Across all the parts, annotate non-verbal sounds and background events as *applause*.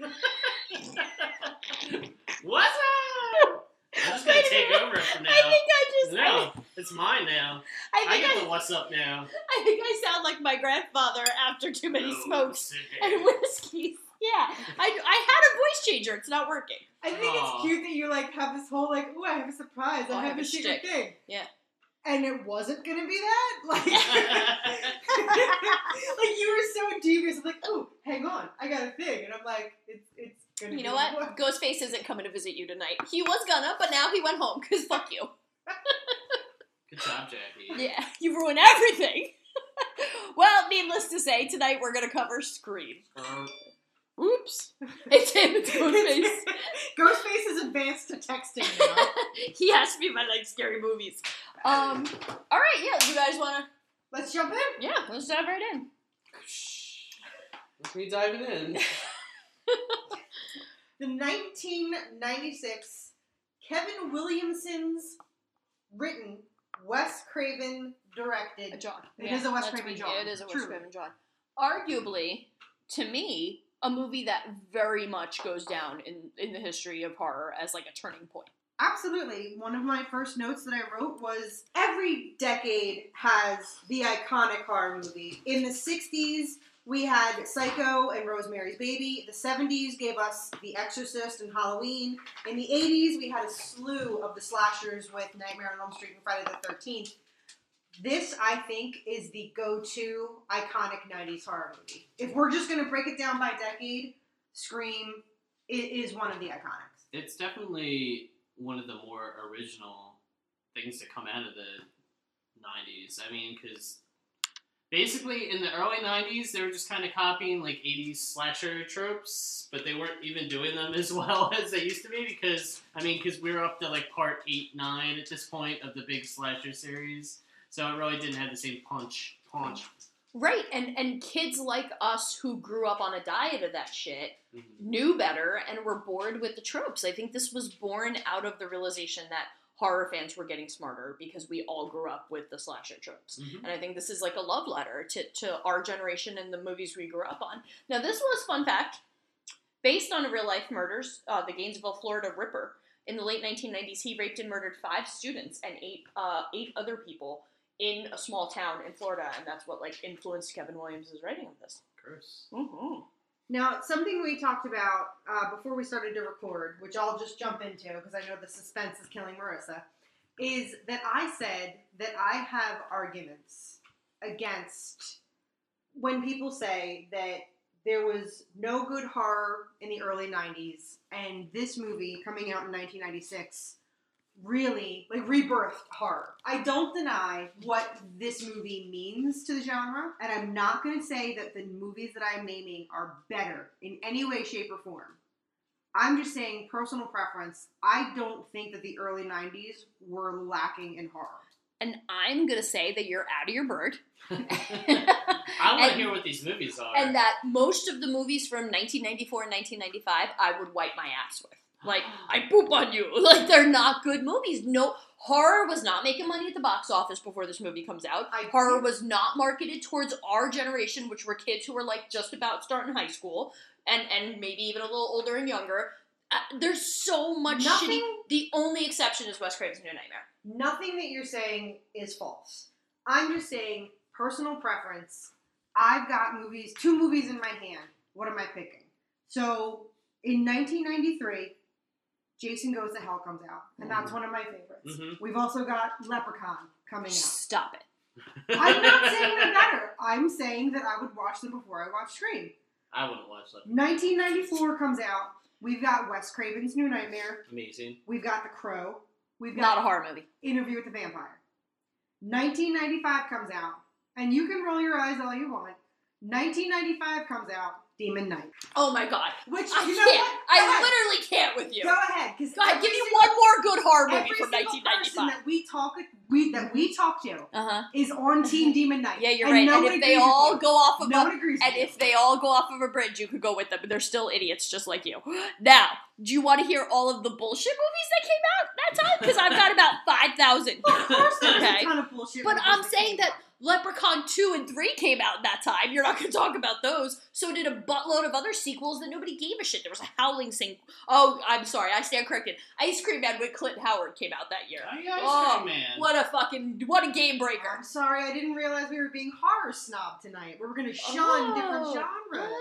What's up? I'm just gonna take over from now. I think I just. no, it's mine now. I, I think get I, the what's up now. I think I sound like my grandfather after too many Oh, smokes and whiskeys. Yeah, I, I had a voice changer. It's not working. I think Aw. it's cute that you like have this whole like, oh, I have a surprise. Oh, I I have have a a secret thing. Yeah. And it wasn't gonna be that. *laughs* Like, *laughs* like you were so devious. I'm like, oh, hang on, I got a thing, and I'm like, it's it's gonna. You be know what? Ghostface isn't coming to visit you tonight. He was gonna, but now he went home because fuck you. Good job, Jackie. *laughs* Yeah, you ruin everything. well, needless to say, tonight we're gonna cover Scream. Uh, Oops. *laughs* It's him. It's Ghostface. Ghostface *laughs* is advanced to texting now. *laughs* he has to be my like scary movies. Um. All right. Yeah. You guys wanna? Let's jump in. Yeah. Let's dive right in. Let's be diving in. The 1996 Kevin Williamson's written, Wes Craven directed. A John. It is a Wes Craven. John, It is a Wes. Craven John. Arguably, to me, a movie that very much goes down in in the history of horror as like a turning point. Absolutely. One of my first notes that I wrote was every decade has the iconic horror movie. In the 60s, we had Psycho and Rosemary's Baby. The 70s gave us The Exorcist and Halloween. In the 80s, we had a slew of the slashers with Nightmare on Elm Street and Friday the 13th. This, I think, is the go to iconic 90s horror movie. If we're just going to break it down by decade, Scream is one of the iconics. It's definitely one of the more original things to come out of the 90s. I mean, because basically in the early 90s, they were just kind of copying like 80s slasher tropes, but they weren't even doing them as *laughs* well as they used to be because, I mean, because we were up to like part 8, 9 at this point of the big slasher series. So it really didn't have the same punch. Punch. Right, and and kids like us who grew up on a diet of that shit Mhm. knew better and were bored with the tropes. I think this was born out of the realization that horror fans were getting smarter because we all grew up with the slasher tropes. Mhm. And I think this is like a love letter to, to our generation and the movies we grew up on. Now, this was, fun fact, based on real life murders, uh, the Gainesville, Florida Ripper. In the late 1990s, he raped and murdered five students and eight, uh, eight other people in a small town in Florida, and that's what like influenced Kevin Williams' writing of this. Curse. Mm-hmm. Now, something we talked about uh, before we started to record, which I'll just jump into because I know the suspense is killing Marissa, is that I said that I have arguments against when people say that there was no good horror in the early 90s and this movie coming out in 1996 really like rebirthed horror. I don't deny what this movie means to the genre, and I'm not going to say that the movies that I'm naming are better in any way, shape, or form. I'm just saying personal preference. I don't think that the early 90s were lacking in horror. And I'm gonna say that you're out of your bird. *laughs* I want to hear what these movies are. and that most of the movies from 1994 and 1995 I would wipe my ass with. Like, *gasps* I poop on you. *laughs* Like, they're not good movies. No, horror was not making money at the box office before this movie comes out. I horror was not marketed towards our generation, which were kids who were like just about starting high school and and maybe even a little older and younger. Uh, there's so much Nothing- shitty. The only exception is Wes Craven's New Nightmare. Nothing that you're saying is false. I'm just saying personal preference. I've got movies, two movies in my hand. What am I picking? So in 1993, Jason Goes to Hell comes out, and that's one of my favorites. Mhm. We've also got Leprechaun coming out. Stop it. I'm not saying they're better. I'm saying that I would watch them before I watch Scream. I wouldn't watch that. 1994 comes out. We've got Wes Craven's New Nightmare. Amazing. We've got The Crow. We've got Not a horror movie. Interview with the Vampire. 1995 comes out, and you can roll your eyes all you want. 1995 comes out, Demon Knight. Oh my god. Which I you know can't. what? I ahead. literally can't with you. Go ahead, because Go ahead, give me one more good horror movie Every from single person 1995. that we talk we that we talk to Uh huh. is on Team Demon Knight. Yeah, you're And right. no And if they all go off of no a, agrees and if they all go off of a bridge, you could go with them, but they're still idiots just like you. Now, do you want to hear all of the bullshit movies that came out that time? Because I've got about five thousand. you. Of course, Okay. a ton of bullshit. But I'm saying that. Leprechaun 2 and 3 came out that time. You're not going to talk about those. So did a buttload of other sequels that nobody gave a shit. There was a Howling Sing. Oh, I'm sorry. I stand corrected. Ice Cream Man with Clint Howard came out that year. Oh, Ice Oh, Cream Man. What a fucking, what a game breaker. I'm sorry, I didn't realize we were being horror snob tonight. We were going to shun Oh. different genres.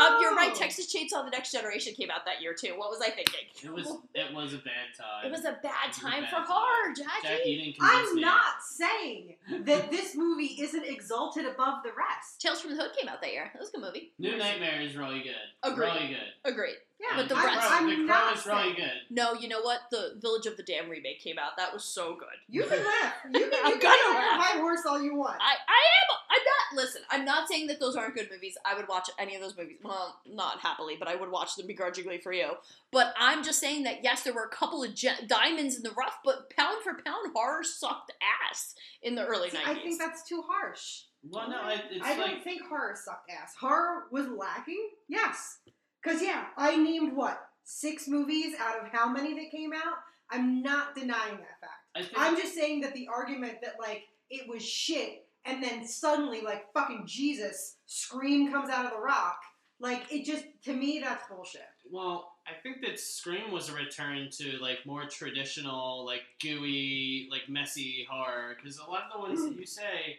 Um, you're right. Oh. Texas Chainsaw: The Next Generation came out that year too. What was I thinking? It was it was a bad time. It was a bad was a time bad for time. horror, Jackie. Jackie, didn't I'm me. not saying that this movie isn't exalted above the rest. Tales from the Hood came out that year. That was a good movie. New Nightmare is really good. Agreed. Really good. Agreed. Yeah, But the And rest- Crow- I'm the Crow not is really saying- good. No, you know what? The Village of the Damned remake came out. That was so good. You can *laughs* laugh. You can, I'm you can gonna get on laugh. high horse all you want. I, I am. I'm not. Listen, I'm not saying that those aren't good movies. I would watch any of those movies. Well, not happily, but I would watch them begrudgingly for you. But I'm just saying that yes, there were a couple of ge- diamonds in the rough, but pound for pound, horror sucked ass in the early See, '90s. I think that's too harsh. Well, no, it, it's I like don't think horror sucked ass. Horror was lacking, yes. Because, yeah, I named what? Six movies out of how many that came out? I'm not denying that fact. I'm just saying that the argument that, like, it was shit and then suddenly, like, fucking Jesus, Scream comes out of the rock, like, it just, to me, that's bullshit. Well, I think that Scream was a return to like more traditional, like gooey, like messy horror. Because a lot of the ones that mm. you say,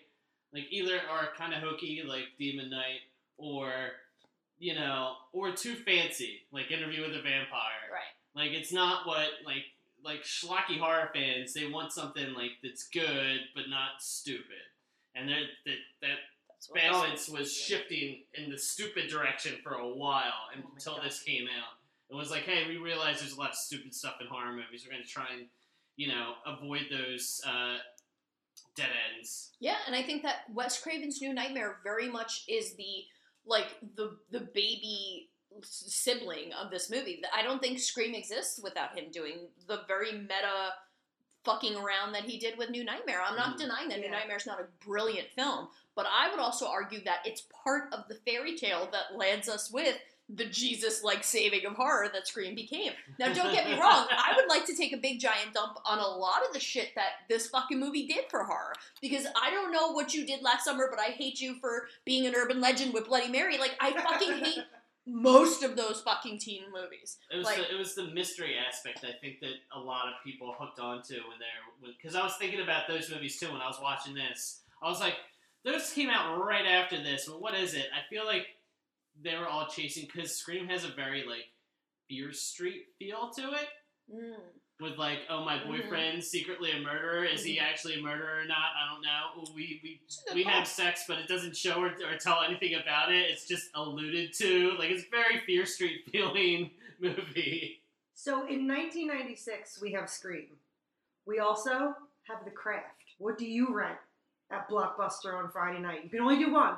like either are kind of hokey, like Demon Knight, or you know, or too fancy, like Interview with a Vampire. right. Like it's not what like like schlocky horror fans. They want something like that's good but not stupid. And they're, that that That's what I was- balance was shifting in the stupid direction for a while Oh until this came out. It was like, hey, we realize there's a lot of stupid stuff in horror movies. We're going to try and, you know, avoid those uh, dead ends. Yeah, and I think that Wes Craven's New Nightmare very much is the like the the baby sibling of this movie. I don't think Scream exists without him doing the very meta fucking around that he did with New Nightmare. I'm not Mhm. denying that New Nightmare is not a brilliant film, but I would also argue that it's part of the fairy tale that lands us with the Jesus like saving of horror that Scream became. Now, don't get me wrong, *laughs* I would like to take a big giant dump on a lot of the shit that this fucking movie did for horror. Because I don't know what you did last summer, but I hate you for being an urban legend with Bloody Mary. Like, I fucking *laughs* hate most of those fucking teen movies. It was Like- the, it was the mystery aspect. I think that a lot of people hooked onto when they're because I was thinking about those movies too when I was watching this. I was like, those came out right after this, but what is it? I feel like they were all chasing because Scream has a very like Fear Street feel to it. Mm. With like, oh, my Mhm. secretly a murderer. Is he Mhm. actually a murderer or not? I don't know. We we It's a good we have sex, but it doesn't show or, or tell anything about it. It's just alluded to. Like it's very Fear Street *laughs* feeling movie. So in 1996, we have Scream. We also have The Craft. What do you rent at Blockbuster on Friday night? You can only do one.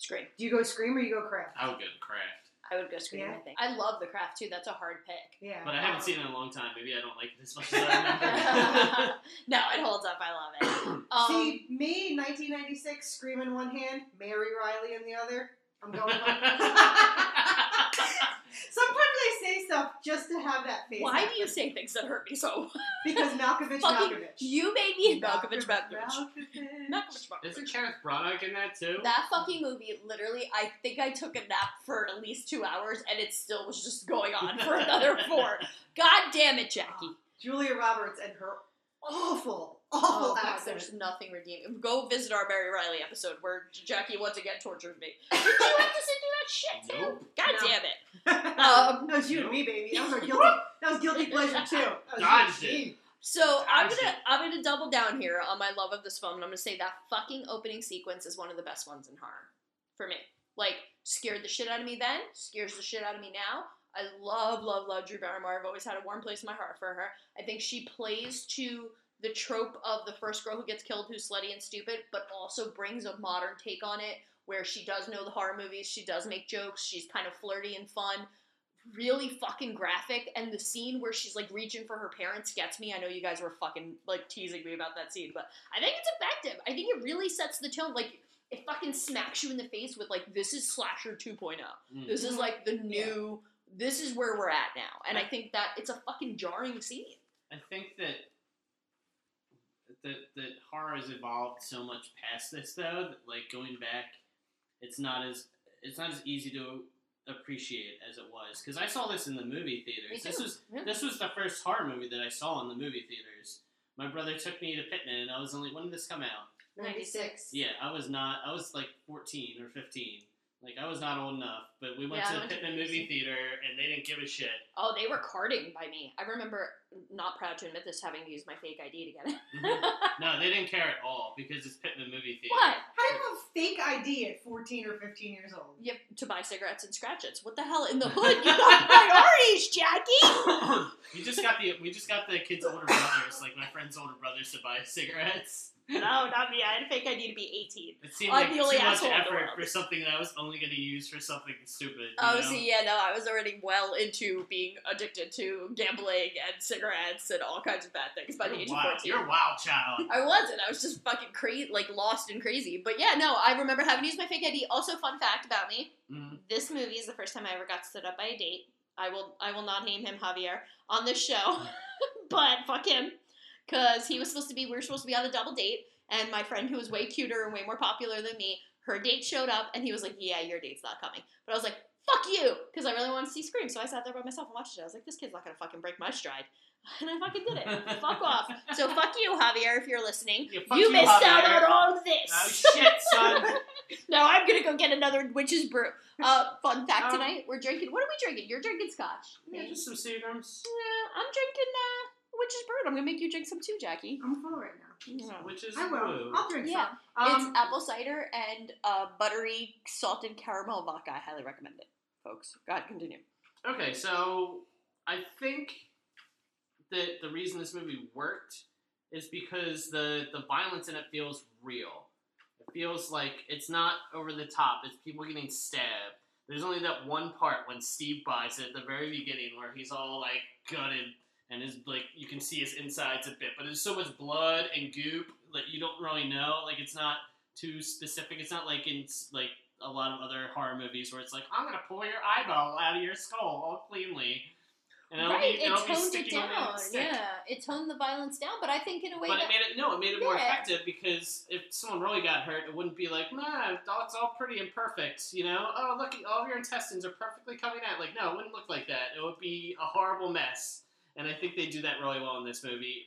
Scream. Do you go Scream or you go Craft? I would go Craft, I would go Scream, Yeah. I think. I love The Craft, too. That's a hard pick. Yeah. but I haven't Um, seen it in a long time. Maybe I don't like it as much as I remember. *laughs* no, it holds up. I love it. *coughs* Um, See, me, 1996, Scream in one hand, Mary Reilly in the other. I'm going. *laughs* *laughs* Sometimes I say stuff just to have that face. why do you say things that hurt me so? *laughs* Because Malkovich, Fucking, Malkovich. you made me Malkovich Malkovich. Malkovich. Malkovich Malkovich. Isn't Kenneth Branagh in that too? That fucking movie, literally, I think I took a nap for at least two hours, and it still was just going on for another four. *laughs* God damn it, Jackie! Julia Roberts and her awful, awful God, accent. there's nothing redeeming. Go visit our Mary Reilly episode where Jackie once again tortured me. *laughs* Did you have to sit through that shit too? Nope. God No. damn it! *laughs* Um, that was you and me, baby. That was our guilty. That was guilty pleasure *laughs* too. That was Dodged it. So I'm gonna. I'm gonna double down here on my love of this film, and I'm gonna say that fucking opening sequence is one of the best ones in horror for me. Like scared the shit out of me then, scares the shit out of me now. I love, love, love Drew Barrymore. I've always had a warm place in my heart for her. I think she plays to the trope of the first girl who gets killed who's slutty and stupid, but also brings a modern take on it where she does know the horror movies, she does make jokes, she's kind of flirty and fun. Really fucking graphic, and the scene where she's like reaching for her parents gets me. I know you guys were fucking like teasing me about that scene, but I think it's effective. I think it really sets the tone. Like it fucking smacks you in the face with like this is slasher 2.0. Mm. This is like the new. This is where we're at now, and I think that it's a fucking jarring scene. I think that that that horror has evolved so much past this though that like going back it's not as it's not as easy to appreciate as it was because I saw this in the movie theaters. This was Yeah. this was the first horror movie that I saw in the movie theaters. My brother took me to Pitman and I was only when did this come out? 96. Yeah, I was not I was like 14 or 15. Like I was not old enough, but we went Yeah, to the went Pitman movie movie. theater and they didn't give a shit. Oh, they were carding by me. I remember, not proud to admit this, having to use my fake ID to get it. Mm-hmm. No, they didn't care at all because it's Pitman movie theater. what? How do you have a fake ID at 14 or 15 years old? You have to buy cigarettes and scratches. What the hell in the *laughs* hood? You got priorities, Jackie. *coughs* we just got the we just got the kids' older brothers, like my friend's older brothers, to buy cigarettes. No, not me. I had a fake ID to be 18. It seemed I'm like the only too much the effort for something that I was only going to use for something stupid. Oh, see, yeah, no, I was already well into being addicted to gambling and cigarettes and all kinds of bad things by the You're age wild. of 14. You're a wild child. I wasn't. I was just fucking crazy, like lost and crazy. But yeah, no, I remember having to use my fake ID. Also, fun fact about me: Mhm. this movie is the first time I ever got stood up by a date. I will, I will not name him Javier on this show, *laughs* but fuck him, because he was supposed to be. We were supposed to be on a double date, and my friend who was way cuter and way more popular than me, her date showed up, and he was like, "Yeah, your date's not coming." But I was like, "Fuck you," because I really wanted to see Scream. So I sat there by myself and watched it. I was like, "This kid's not gonna fucking break my stride." *laughs* And I fucking did it. fuck off. So fuck you, Javier, if you're listening. Yeah, you, you, missed out on all of this. Oh shit, son. *laughs* no, I'm gonna go get another witch's brew. Uh, fun fact Um, tonight, we're drinking. What are we drinking? You're drinking scotch. yeah, just some Seagrams. Yeah, I'm drinking uh, witch's brew. I'm gonna make you drink some too, Jackie. I'm full right now. Which is I will. blue. I'll drink Yeah, some. Um, it's apple cider and uh, buttery salted caramel vodka. I highly recommend it, folks. Go ahead, continue. Okay, so I think that the reason this movie worked is because the the violence in it feels real. It feels like it's not over the top. It's people getting stabbed. There's only that one part when Steve buys it at the very beginning where he's all like gutted and his like you can see his insides a bit, but there's so much blood and goop that you don't really know. Like it's not too specific. It's not like in like a lot of other horror movies where it's like I'm gonna pull your eyeball out of your skull all cleanly. And right, be, it toned it sticking on the down. Yeah, it toned the violence down, but I think in a way But that it made it no, it made it more Yeah. effective because if someone really got hurt, it wouldn't be like, nah, it's all pretty and perfect, you know? Oh, look, all of your intestines are perfectly coming out. Like, no, it wouldn't look like that. It would be a horrible mess. And I think they do that really well in this movie.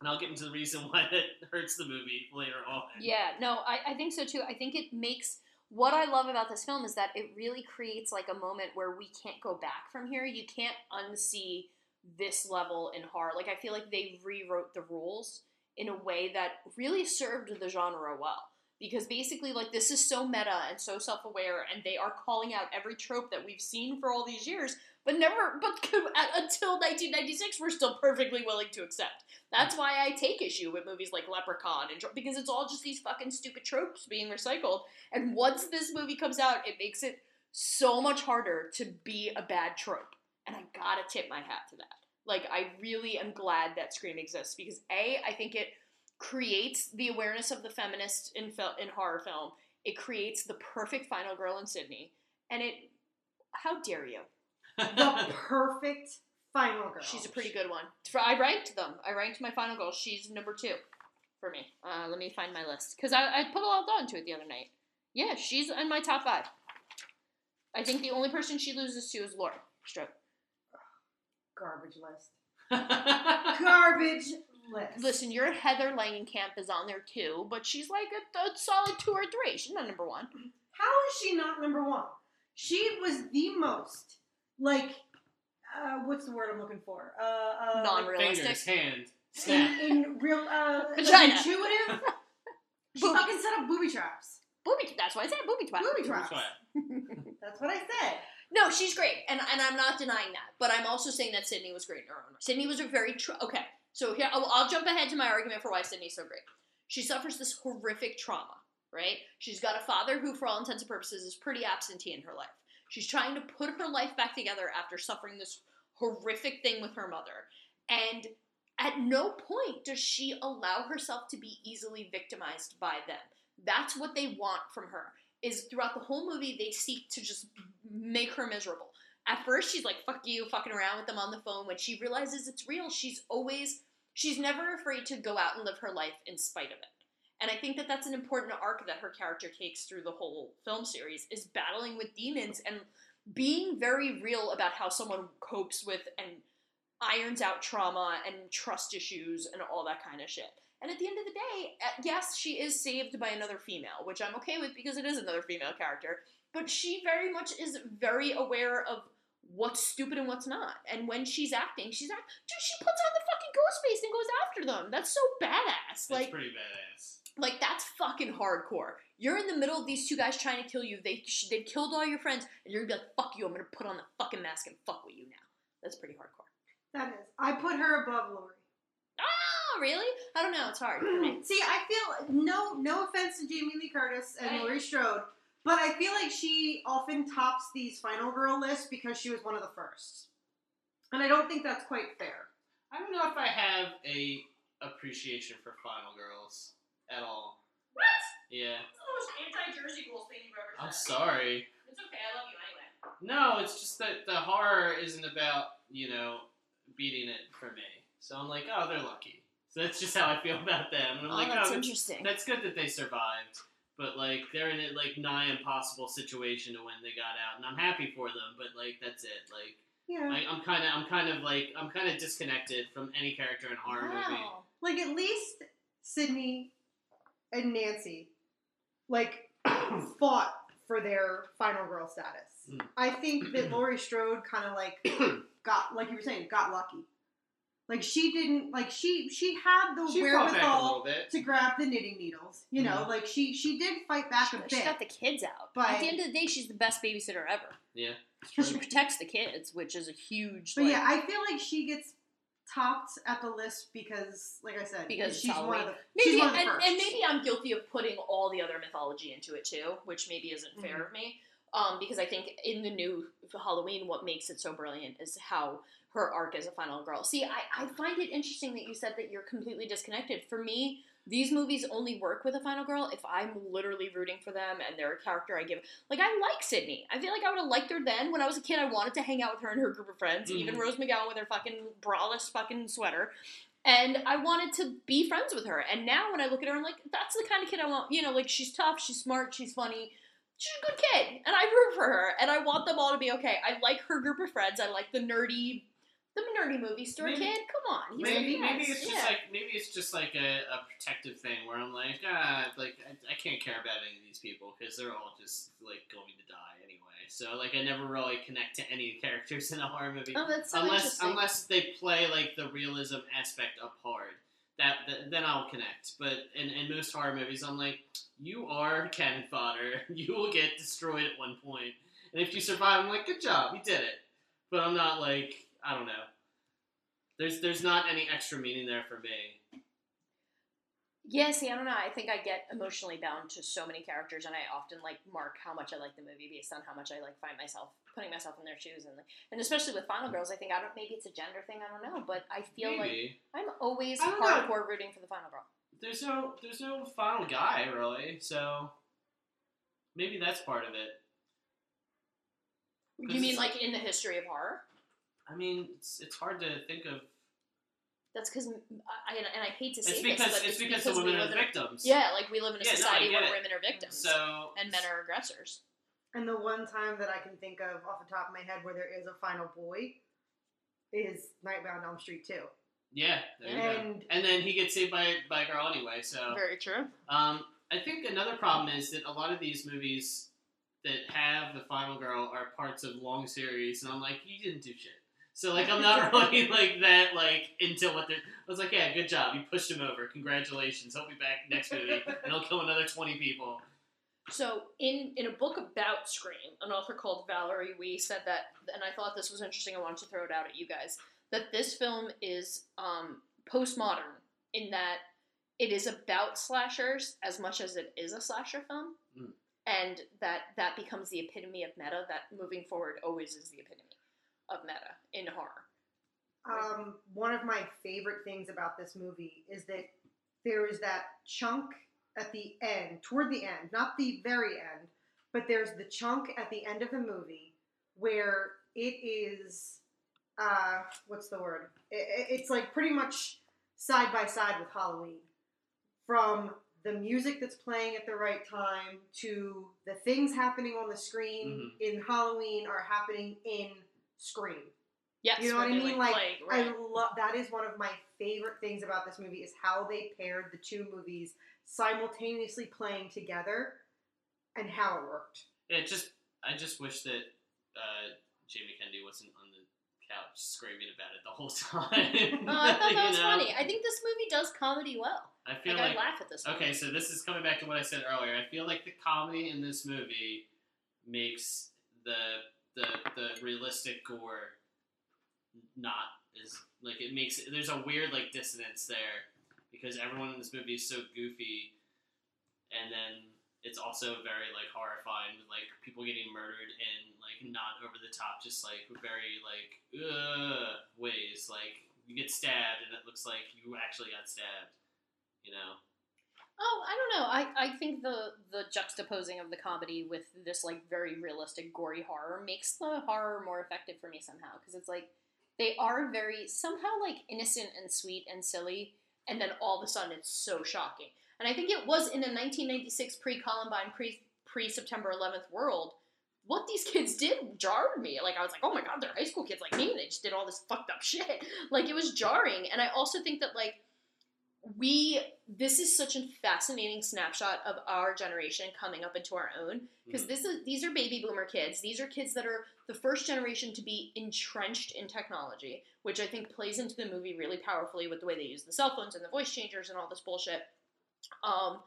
And I'll get into the reason *laughs* why that hurts the movie later on. Yeah, no, I, I think so too. I think it makes what I love about this film is that it really creates like a moment where we can't go back from here. You can't unsee this level in horror. Like I feel like they rewrote the rules in a way that really served the genre well. Because basically, like this is so meta and so self-aware, and they are calling out every trope that we've seen for all these years, but never, but *laughs* until 1996, we're still perfectly willing to accept. That's why I take issue with movies like Leprechaun and because it's all just these fucking stupid tropes being recycled. And once this movie comes out, it makes it so much harder to be a bad trope. And I gotta tip my hat to that. Like I really am glad that Scream exists because a I think it creates the awareness of the feminist in fil- in horror film. It creates the perfect final girl in Sidney, and it. How dare you? The *laughs* perfect final girl. She's a pretty good one. I ranked them. I ranked my final girl. She's number two for me. Uh, let me find my list because I, I put a lot of thought into it the other night. Yeah, she's in my top five. I think the only person she loses to is Laurie Strode. garbage list. *laughs* Garbage list. Listen, your Heather Langenkamp is on there too, but she's like a, a solid two or three. She's not number one. How is she not number one? She was the most like uh, what's the word I'm looking for? Uh, uh, Non-realistic. Fingers, hand, snap. in, in real uh, Vagina. intuitive. *laughs* she Booby. fucking set up booby traps. Booby. That's why I said booby twat. Booby traps. That's. *laughs* That's what I said. No, she's great, and and I'm not denying that. But I'm also saying that Sidney was great in her own right. Sidney was a very tr- okay. So here I'll, I'll jump ahead to my argument for why Sidney's so great. She suffers this horrific trauma, right? She's got a father who, for all intents and purposes, is pretty absentee in her life. She's trying to put her life back together after suffering this horrific thing with her mother, and at no point does she allow herself to be easily victimized by them. That's what they want from her. Is throughout the whole movie they seek to just make her miserable. At first she's like fuck you, fucking around with them on the phone. When she realizes it's real, she's always she's never afraid to go out and live her life in spite of it. And I think that that's an important arc that her character takes through the whole film series is battling with demons and being very real about how someone copes with and irons out trauma and trust issues and all that kind of shit. And at the end of the day, uh, yes, she is saved by another female, which I'm okay with because it is another female character. But she very much is very aware of what's stupid and what's not. And when she's acting, she's act. Dude, she puts on the fucking ghost face and goes after them. That's so badass. That's Like, pretty badass. Like that's fucking hardcore. You're in the middle of these two guys trying to kill you. They they've killed all your friends, and you're gonna be like, "Fuck you! I'm gonna put on the fucking mask and fuck with you now." That's pretty hardcore. That is. I put her above Laurie. Oh, really? I don't know. It's hard for me. *clears throat* See, I feel no no offense to Jamie Lee Curtis and Hey. Laurie Strode, but I feel like she often tops these final girl lists because she was one of the first. And I don't think that's quite fair. I don't know if I have a appreciation for Final Girls at all. What? Yeah. That's the most anti-Jersey Ghouls thing you've ever I'm sorry. It's okay. I love you anyway. No, it's just that the horror isn't about, you know, beating it for me. So I'm like, oh, they're lucky. So that's just how I feel *laughs* about them. And I'm Oh, like, that's oh, interesting. That's good that they survived. But like they're in a like nigh impossible situation to when they got out, and I'm happy for them. But like that's it. Like Yeah. I, I'm kind of I'm kind of like I'm kind of disconnected from any character in a horror movie. Wow. Like at least Sidney and Nancy like *coughs* fought for their final girl status. Mm. I think that *coughs* Laurie Strode kind of like *coughs* got like you were saying got lucky. Like she didn't like she she had the She fought back a wherewithal to grab the knitting needles. You know, Mhm. like she she did fight back a bit. She bit. got the kids out. But- At the end of the day, she's the best babysitter ever. Yeah. because She protects the kids, which is a huge. But like, yeah, I feel like she gets topped at the list because, like I said, because she's one of the maybe, she's one of the and, first. and maybe I'm guilty of putting all the other mythology into it too, which maybe isn't fair Mhm. of me. Um, because I think in the new Halloween, what makes it so brilliant is how her arc as a final girl. See, I, I find it interesting that you said that you're completely disconnected. For me, these movies only work with a final girl if I'm literally rooting for them and they're a character I give. Like, I like Sidney. I feel like I would have liked her then. When I was a kid, I wanted to hang out with her and her group of friends, even Mhm. Rose McGowan with her fucking braless fucking sweater and I wanted to be friends with her. And now when I look at her, I'm like, that's the kind of kid I want. You know, like she's tough, she's smart, she's funny, she's a good kid, and I root for her, and I want them all to be okay. I like her group of friends. I like the nerdy, the nerdy movie store Maybe- kid. Come on, he's Maybe maybe it's just Yeah. like maybe it's just like a, a protective thing where I'm like ah like I, I can't care about any of these people because they're all just like going to die anyway. So like I never really connect to any characters in a horror movie Oh, that's so unless unless they play like the realism aspect up hard. That, that then I'll connect. But in, in most horror movies, I'm like, you are cannon fodder. *laughs* You will get destroyed at one point, and if you survive, I'm like, good job, you did it. But I'm not like I don't know. There's there's not any extra meaning there for me. Yeah, see, I don't know. I think I get emotionally bound to so many characters, and I often like mark how much I like the movie based on how much I like find myself putting myself in their shoes, and and especially with Final Girls, I think I don't. Maybe it's a gender thing. I don't know, but I feel like I'm always know. hardcore rooting for the Final Girl. There's no there's no final guy really, so maybe that's part of it. You mean like in the history of horror? I mean, it's it's hard to think of. That's because I and, and I hate to say It's this, but it's because the we women are live the in victims. Yeah, like we live in a Yeah, society get where it. women are victims, So and men are aggressors. And the one time that I can think of off the top of my head where there is a final boy is Nightmare on Elm Street 2. yeah, there you go. And And then he gets saved by by a girl anyway. So Very true. Um, I think another problem is that a lot of these movies that have the Final Girl are parts of long series, and I'm like, you didn't do shit. So like, I'm not *laughs* really like that like into what they're. I was like, yeah, good job, you pushed him over. Congratulations. He'll be back next movie, and he'll kill another 20 people. So, in in a book about Scream, an author called Valerie Wee said that, and I thought this was interesting. I wanted to throw it out at you guys that this film is um, postmodern in that it is about slashers as much as it is a slasher film, Mm. and that that becomes the epitome of meta. That moving forward always is the epitome of meta in horror. Um, one of my favorite things about this movie is that there is that chunk at the end, toward the end, not the very end, but there's the chunk at the end of the movie where it is, uh, what's the word? I- I- it's like pretty much side by side with Halloween. From the music that's playing at the right time to the things happening on the screen in Halloween are happening in Scream. Yes, you know what I mean? like, Like, play, I love that is one of my favorite things about this movie is how they paired the two movies simultaneously playing together and how it worked. It just, I just wish that uh, Jamie Kennedy wasn't on the couch screaming about it the whole *laughs* time. Oh, I thought that was know? funny. I think this movie does comedy well. I feel like, like, I laugh at this. Movie. Okay, so this is coming back to what I said earlier. I feel like the comedy in this movie makes the the the realistic gore not is like it makes there's a weird like dissonance there because everyone in this movie is so goofy, and then it's also very like horrifying with like people getting murdered in like not over the top, just like very like ways. Like you get stabbed and it looks like you actually got stabbed. You know. Oh, I don't know. I, I think the the juxtaposing of the comedy with this like very realistic gory horror makes the horror more effective for me somehow because it's like they are very somehow like innocent and sweet and silly and then all of a sudden it's so shocking. And I think it was in a 1996 pre Columbine pre pre September 11th world what these kids did jarred me. Like I was like, "Oh my god, they're high school kids like me and they just did all this fucked up *laughs* shit." Like it was jarring. And I also think that like we this is such a fascinating snapshot of our generation coming up into our own because this is these are baby boomer kids. These are kids that are the first generation to be entrenched in technology which i think plays into the movie really powerfully with the way they use the cell phones and the voice changers and all this bullshit. Um,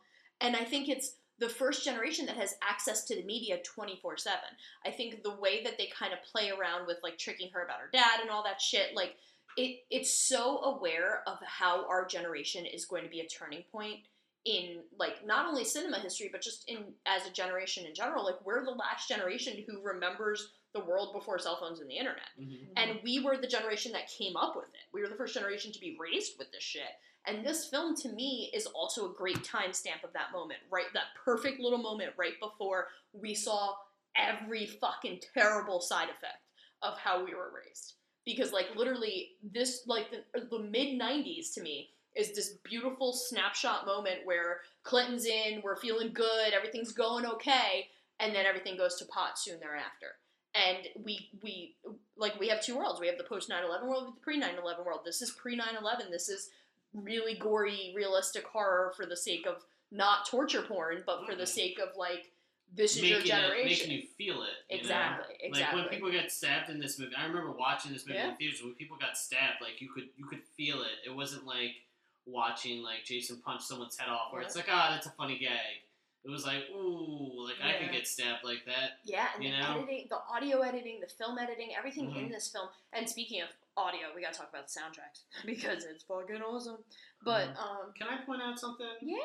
and i think it's the first generation that has access to the media 24 7 i think the way that they kind of play around with like tricking her about her dad and all that shit like it it's so aware of how our generation is going to be a turning point in like not only cinema history but just in as a generation in general. Like we're the last generation who remembers the world before cell phones and the internet. Mm-hmm. Mm-hmm. And we were the generation that came up with it. We were the first generation to be raised with this shit. And this film to me is also a great timestamp of that moment right that perfect little moment right before we saw every fucking terrible side effect of how we were raised because like literally this like the, the mid 90s to me is this beautiful snapshot moment where clinton's in we're feeling good everything's going okay and then everything goes to pot soon thereafter. And we we like we have two worlds. We have the post 9-11 world with the pre 9-11 world. This is pre 9-11 this is really gory realistic horror for the sake of not torture porn but for the mm-hmm. sake of like this is your Making it- generation making you feel it. you know? Exactly, Like when people get stabbed in this movie, I remember watching this movie Yeah. in theaters. When people got stabbed, like you could you could feel it. It wasn't like watching like Jason punch someone's head off, where it's like, ah, that's a funny gag. It was like, ooh, like I could get stabbed like that. Yeah, and you the know. editing, the audio editing, the film editing, everything in Mhm. this film. And speaking of audio, we gotta talk about the soundtracks *laughs* because it's fucking awesome. But Mhm. um, Can I point out something? yeah,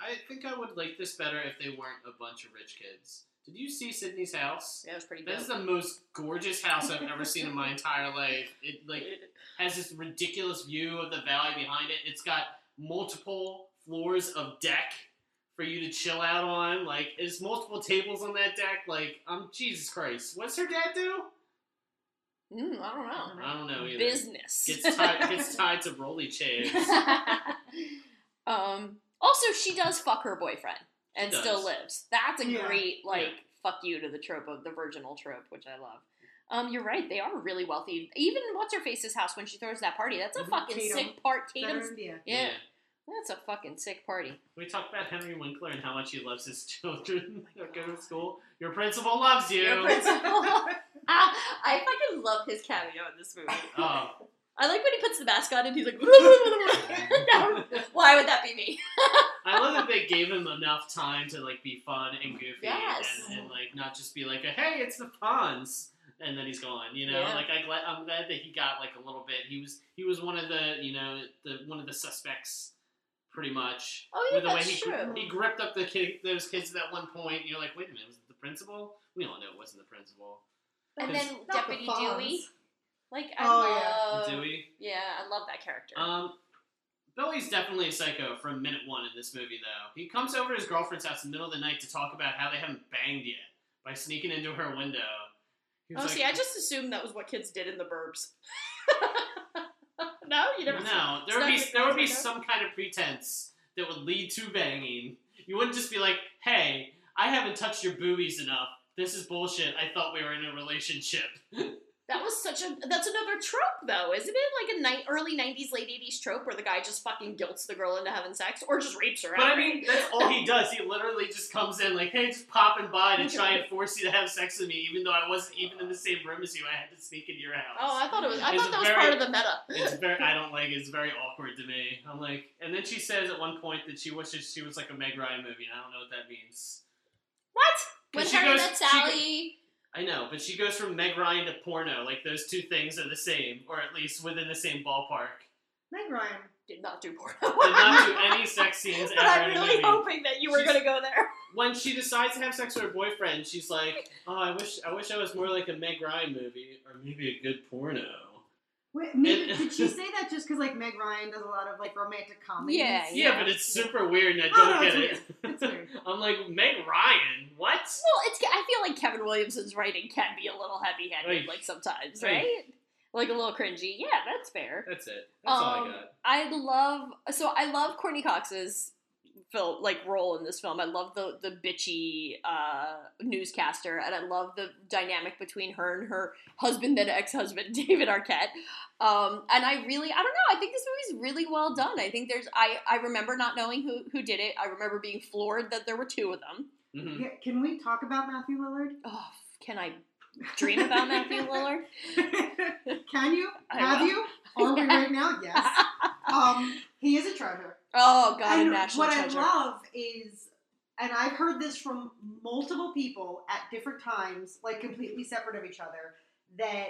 I think I would like this better if they weren't a bunch of rich kids. Did you see Sidney's house? yeah, it was pretty. This is the most gorgeous house I've ever seen in my *laughs* entire life. It like *laughs* has this ridiculous view of the valley behind it. It's got multiple floors of deck for you to chill out on. Like, there's multiple tables on that deck. Like, um, Jesus Christ, what's her dad do? Mm, I don't know. I don't know either. Business Gets tied, gets *laughs* tied to rolly chairs. *laughs* um. Also, she does fuck her boyfriend and She still lives. That's a Yeah. great like Yeah. fuck you to the trope of the virginal trope, which I love. Um, you're right. They are really wealthy. Even what's her face's house when she throws that party. That's a Mhm. fucking Tatum. sick part. Better Tatum's India. yeah. That's a fucking sick party. We talk about Henry Winkler and how much he loves his *laughs* children that go to school. Your principal loves you. Your principal. Ah, *laughs* I fucking love his cameo in this movie. Oh, I like when he puts the mask on and he's like, *laughs* no, why would that be me? I love that they gave him enough time to like be fun and goofy Yes. and, and like not just be like a hey it's the Fonz and then he's gone you know Yeah. like I glad, I'm glad that he got like a little bit he was he was one of the you know the one of the suspects pretty much Oh, yeah, with the way that's he true. he gripped up the kid those kids at that one point and you're like wait a minute was it the principal we all know it wasn't the principal And then Not the Deputy Dewey. Like, I Oh, yeah. love. Dewey Yeah, I love that character. Um, Billy's definitely a psycho from minute one in this movie, though. He comes over to his girlfriend's house in the middle of the night to talk about how they haven't banged yet by sneaking into her window. Oh, was see, I just assumed that was what kids did in the burbs. *laughs* no, you never. no. There would be there would be some kind of pretense that would lead to banging. You wouldn't just be like, "Hey, I haven't touched your boobies enough. This is bullshit. I thought we were in a relationship." *laughs* That was such a. That's another trope, though, isn't it? Like a ni- early '90s, late '80s trope where the guy just fucking guilts the girl into having sex, or just rapes her. But I mean, that's all he does. He literally just comes in like, "Hey, just popping by to try and *laughs* force you to have sex with me, even though I wasn't even in the same room as you. I had to sneak into your house." Oh, I thought it was. I It's thought that was very- part of the meta. It's *laughs* very. I don't like. it. It's very awkward to me. I'm like, and then she says at one point that she wishes she was like a Meg Ryan movie, and I don't know what that means. What? When she Harry goes- met she- Sally. I know, but she goes from Meg Ryan to porno. Like those two things are the same, or at least within the same ballpark. Meg Ryan. Did not do porno. Did not do *laughs* any sex scenes but ever I'm in a really movie. hoping that you were She's- going to go there. When she decides to have sex with her boyfriend, she's like, "Oh, I wish, I wish I was more like a Meg Ryan movie, or maybe a good porno." Wait, maybe, did she *laughs* say that just because like Meg Ryan does a lot of like romantic comedies? Yeah, Yeah, yeah but it's super weird, and I Oh, don't no, get it's it. weird. It's weird. *laughs* I'm like Meg Ryan, what? Well, it's. I feel like Kevin Williamson's writing can be a little heavy-handed, Right. like sometimes, Right. right? Like a little cringy. Yeah, that's fair. That's it. That's all I Um, got. I love. So I love Courteney Cox's film, like role in this film. I love the the bitchy uh, newscaster, and I love the dynamic between her and her husband, then ex-husband, *laughs* David Arquette. Um, and I really, I don't know. I think this movie's really well done. I think there's. I I remember not knowing who who did it. I remember being floored that there were two of them. hmm Yeah, Can we talk about Matthew Lillard? Oh, can I dream about Matthew *laughs* Lillard? Can you? Have you? Are we *laughs* right now? Yes. Um, he is a treasure. Oh God, a and national what treasure. I love is, and I've heard this from multiple people at different times, like completely separate of each other, that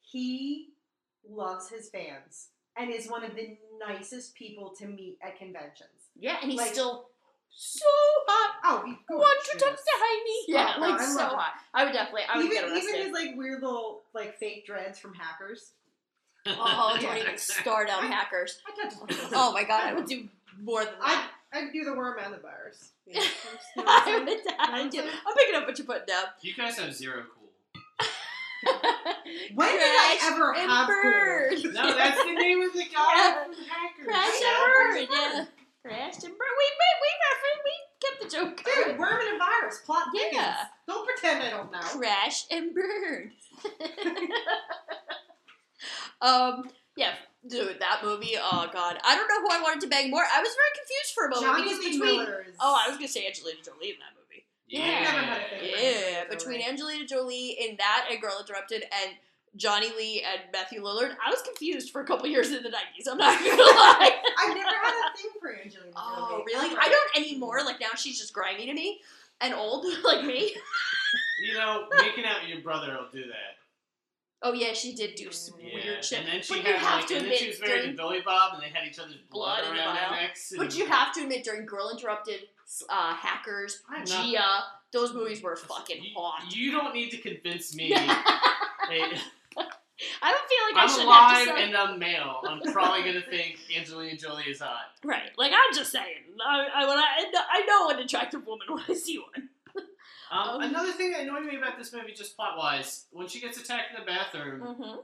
he loves his fans and is one of the nicest people to meet at conventions. yeah, and he's like- still so hot. Oh, he's Want you to gorgeous. die me? Yeah, Oh, like I so love hot. I would definitely. I would even, get arrested. even his like weird little like fake dreads from Hackers. oh, *laughs* don't even start on hackers. I touch. Oh my god, I would do more than I that. I'd do the worm and the virus. *laughs* You know, you know what I I'm would. saying? I I'm do. saying? I'm picking up what you're putting down. You guys have zero cool. When did I ever and have cool? No, that's the name of the *laughs* Yeah. guy from Hackers. Crash and burn. Yeah. Crash and burn. We we we we, we kept the joke Dude, going. worm and a virus. Plot Yeah. Don't pretend I don't know. Crash and burn. *laughs* um. Yeah, dude, that movie. Oh god, I don't know who I wanted to bang more. I was very confused for a moment Johnny because between. Miller. Oh, I was gonna say Angelina Jolie in that movie. Yeah. Never had a favorite. Yeah, Angelina between Jolie. Angelina Jolie in that and Girl Interrupted and Jonny Lee and Matthew Lillard, I was confused for a couple years in the nineties. I'm not gonna *laughs* lie. I've never had a thing for Angelina Jolie. oh, Jolie. really? ever. I don't anymore. Like now, she's just grimy to me and old, *laughs* like me. You know, making out with your brother will do that. Oh yeah, she did do some Yeah. weird shit. And then she but you have like, to and then admit, she was married during, to Billy Bob, and they had each other's blood, Blood in around their necks. but you have to admit, during Girl Interrupted, uh, Hackers, Gia, those movies were fucking you, hot. You don't need to convince me. *laughs* I Hey, don't feel like I I'm should alive have to say. and I'm male. I'm probably gonna think Angelina Jolie is hot. Right, like I'm just saying. I, I, I, I know an attractive woman when I see one. Um, Um, another thing that annoyed me about this movie, just plot wise, when she gets attacked in the bathroom, Mm-hmm.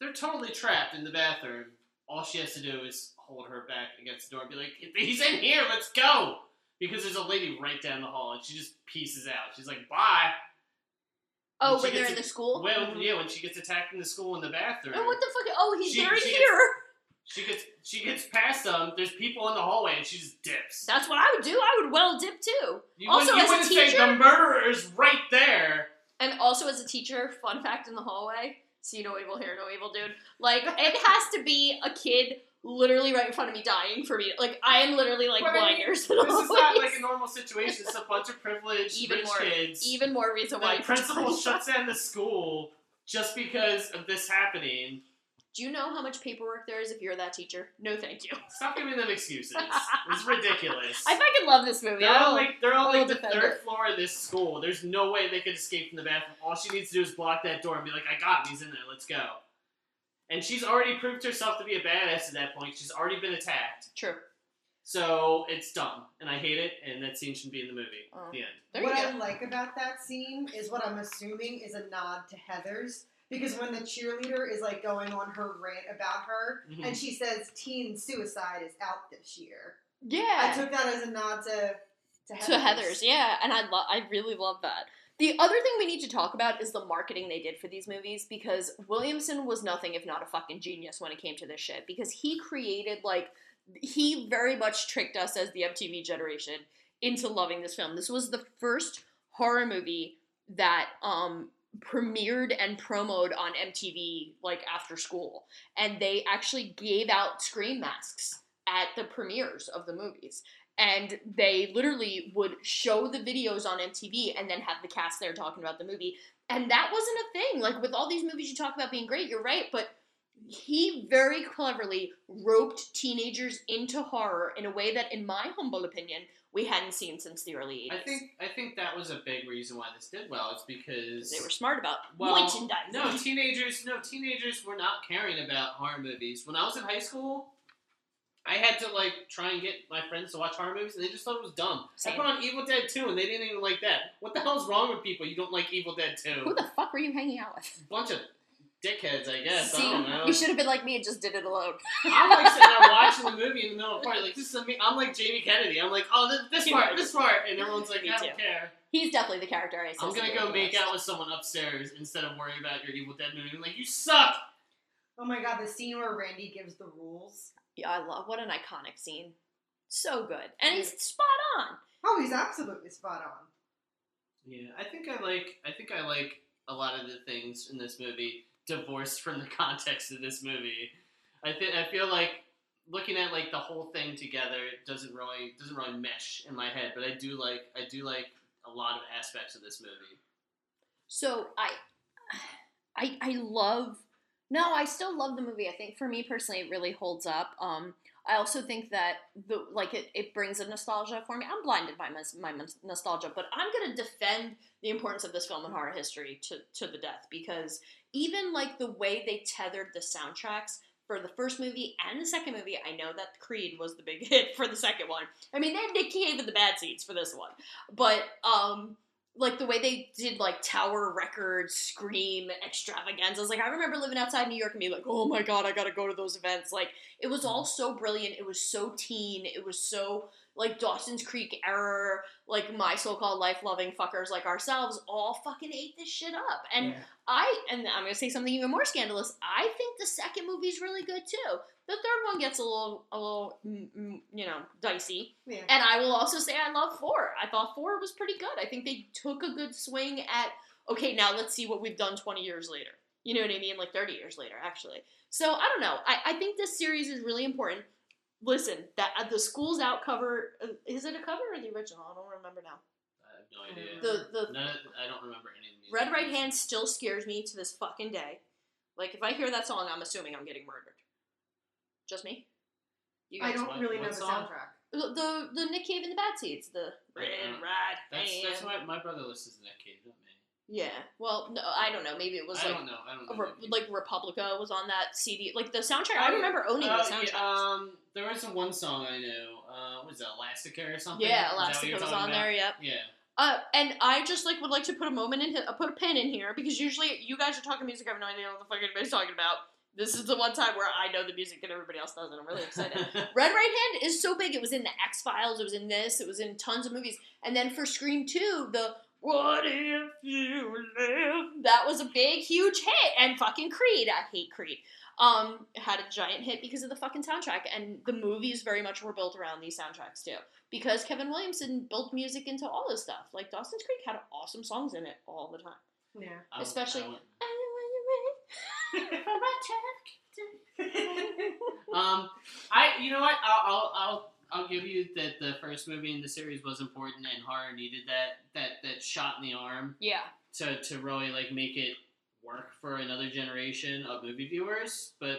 they're totally trapped in the bathroom. All she has to do is hold her back against the door and be like, "He's in here. Let's go." Because there's a lady right down the hall, and she just pieces out. She's like, "Bye." Oh, When when they're in a- the school. Well, yeah, when she gets attacked in the school in the bathroom. Oh, what the fuck? Oh, he's She- she here. She gets she gets past them. There's people in the hallway, and she just dips. That's what I would do. I would well dip too. You also, wouldn't, you as a wouldn't say teacher, the murderer is right there. and also as a teacher, fun fact in the hallway: see no evil, hear no evil, dude. Like it has to be a kid literally right in front of me dying for me. Like I am literally like But I mean, blinders. This is not like a normal situation. It's a bunch of privileged even rich more, kids. even more reason why. the principal shuts down the school just because of this happening. Do you know how much paperwork there is if you're that teacher? No, thank you. Stop giving them excuses. *laughs* It's ridiculous. I fucking love this movie. They're I on like they're on like the third it. floor of this school. There's no way they could escape from the bathroom. All she needs to do is block that door and be like, "I got him. He's in there. Let's go." And she's already proved herself to be a badass at that point. She's already been attacked. True. So it's dumb, and I hate it. And that scene should be in the movie. Oh. The end. There what you I like about that scene is what I'm assuming is a nod to Heathers. Because when the cheerleader is like going on her rant about her, Mhm. and she says teen suicide is out this year, Yeah. I took that as a nod to to Heathers. to Heathers, yeah, and I lo- I really love that. The other thing we need to talk about is the marketing they did for these movies because Williamson was nothing if not a fucking genius when it came to this shit because he created like he very much tricked us as the MTV generation into loving this film. This was the first horror movie that um premiered and promoted on MTV like after school and they actually gave out Scream masks at the premieres of the movies and they literally would show the videos on MTV and then have the cast there talking about the movie. And that wasn't a thing. Like with all these movies you talk about being great, you're right, but he very cleverly roped teenagers into horror in a way that, in my humble opinion, we hadn't seen since the early 80s. I think I think that was a big reason why this did well. It's because they were smart about well, merchandising. no teenagers. No teenagers were not caring about horror movies. When I was in high school, I had to like try and get my friends to watch horror movies, and they just thought it was dumb. Same. I put on Evil Dead 2, and they didn't even like that. What the hell's wrong with people? You don't like Evil Dead 2? Who the fuck were you hanging out with? bunch of dickheads, I guess. See, I don't know. you should have been like me and just did it alone. I'm like sitting there *laughs* watching the movie in the middle of the party, like this is me. I'm like Jamie Kennedy. I'm like, oh, this, this part, this part, and everyone's like, Me I too. don't care. He's definitely the character I I'm gonna go with make out with someone upstairs instead of worrying about your Evil Dead movie. I'm like, you suck. Oh my god, the scene where Randy gives the rules. Yeah, I love what an iconic scene. So good. And he's spot on. Oh, he's absolutely spot on. Yeah, I think I like. I think I like a lot of the things in this movie divorced from the *laughs* context of this movie. I think I feel like looking at like the whole thing together doesn't really doesn't really mesh in my head. But I do like I do like a lot of aspects of this movie. So I I I love no, I still love the movie. I think for me personally it really holds up. Um I also think that the like it, it brings a nostalgia for me. I'm blinded by my, my nostalgia, but I'm gonna defend the importance of this film in horror history to, to the death because even like the way they tethered the soundtracks for the first movie and the second movie, I know that Creed was the big *laughs* hit for the second one. I mean, they had Nick Cave in the Bad Seeds for this one, but um, like the way they did like Tower Records, Scream, extravaganzas. Like I remember living outside New York and being like, oh my god, I gotta go to those events. Like it was all so brilliant. It was so teen. It was so like Dawson's Creek error. Like my so-called life-loving fuckers like ourselves all fucking ate this shit up. And Yeah. I and I'm gonna say something even more scandalous. I think the second movie's really good too. The third one gets a little, a little, mm, mm, you know, dicey. Yeah. And I will also say I love four. I thought four was pretty good. I think they took a good swing at okay, now let's see what we've done 20 years later. You know what I mean? Like 30 years later, actually. So I don't know. I, I think this series is really important. Listen, that uh, the school's out cover uh, is it a cover or the original? I don't remember now. I have no idea. The the None I don't remember any of the music. Red Right Hand still scares me to this fucking day. Like if I hear that song, I'm assuming I'm getting murdered. Just me. You I guys? don't what- really know what the song? soundtrack. The, the the Nick Cave and the Bad Seeds. The Red Uh, Right That's Hand. that's why my brother listens to that kid, not me. Yeah. Well, no, I don't know. Maybe it was I like don't know. I don't know. Re- like Republica was on that CD. Like the soundtrack. I Oh, remember owning Uh, the yeah, soundtrack. um, there was one song I knew. Uh, was it Elastica or something? Yeah, Is that what Elastica was on about? there. Yep. Yeah. Uh, and I just like would like to put a moment in, uh, put a pin in here because usually you guys are talking music. I have no idea what the fuck anybody's talking about. This is the one time where I know the music and everybody else doesn't. I'm really excited. *laughs* Red Right Hand is so big. It was in the X Files. It was in this. It was in tons of movies. And then for Scream Two, the What if you live? That was a big, huge hit, and fucking Creed. I hate Creed. Um, had a giant hit because of the fucking soundtrack, and the movies very much were built around these soundtracks too. Because Kevin Williamson built music into all this stuff. Like Dawson's Creek had awesome songs in it all the time. Yeah. I- Especially- I went- *laughs* *laughs* um, I you know what? I'll I'll I'll, I'll give you that the first movie in the series was important and horror needed that that that shot in the arm Yeah. to to really like make it work for another generation of movie viewers. But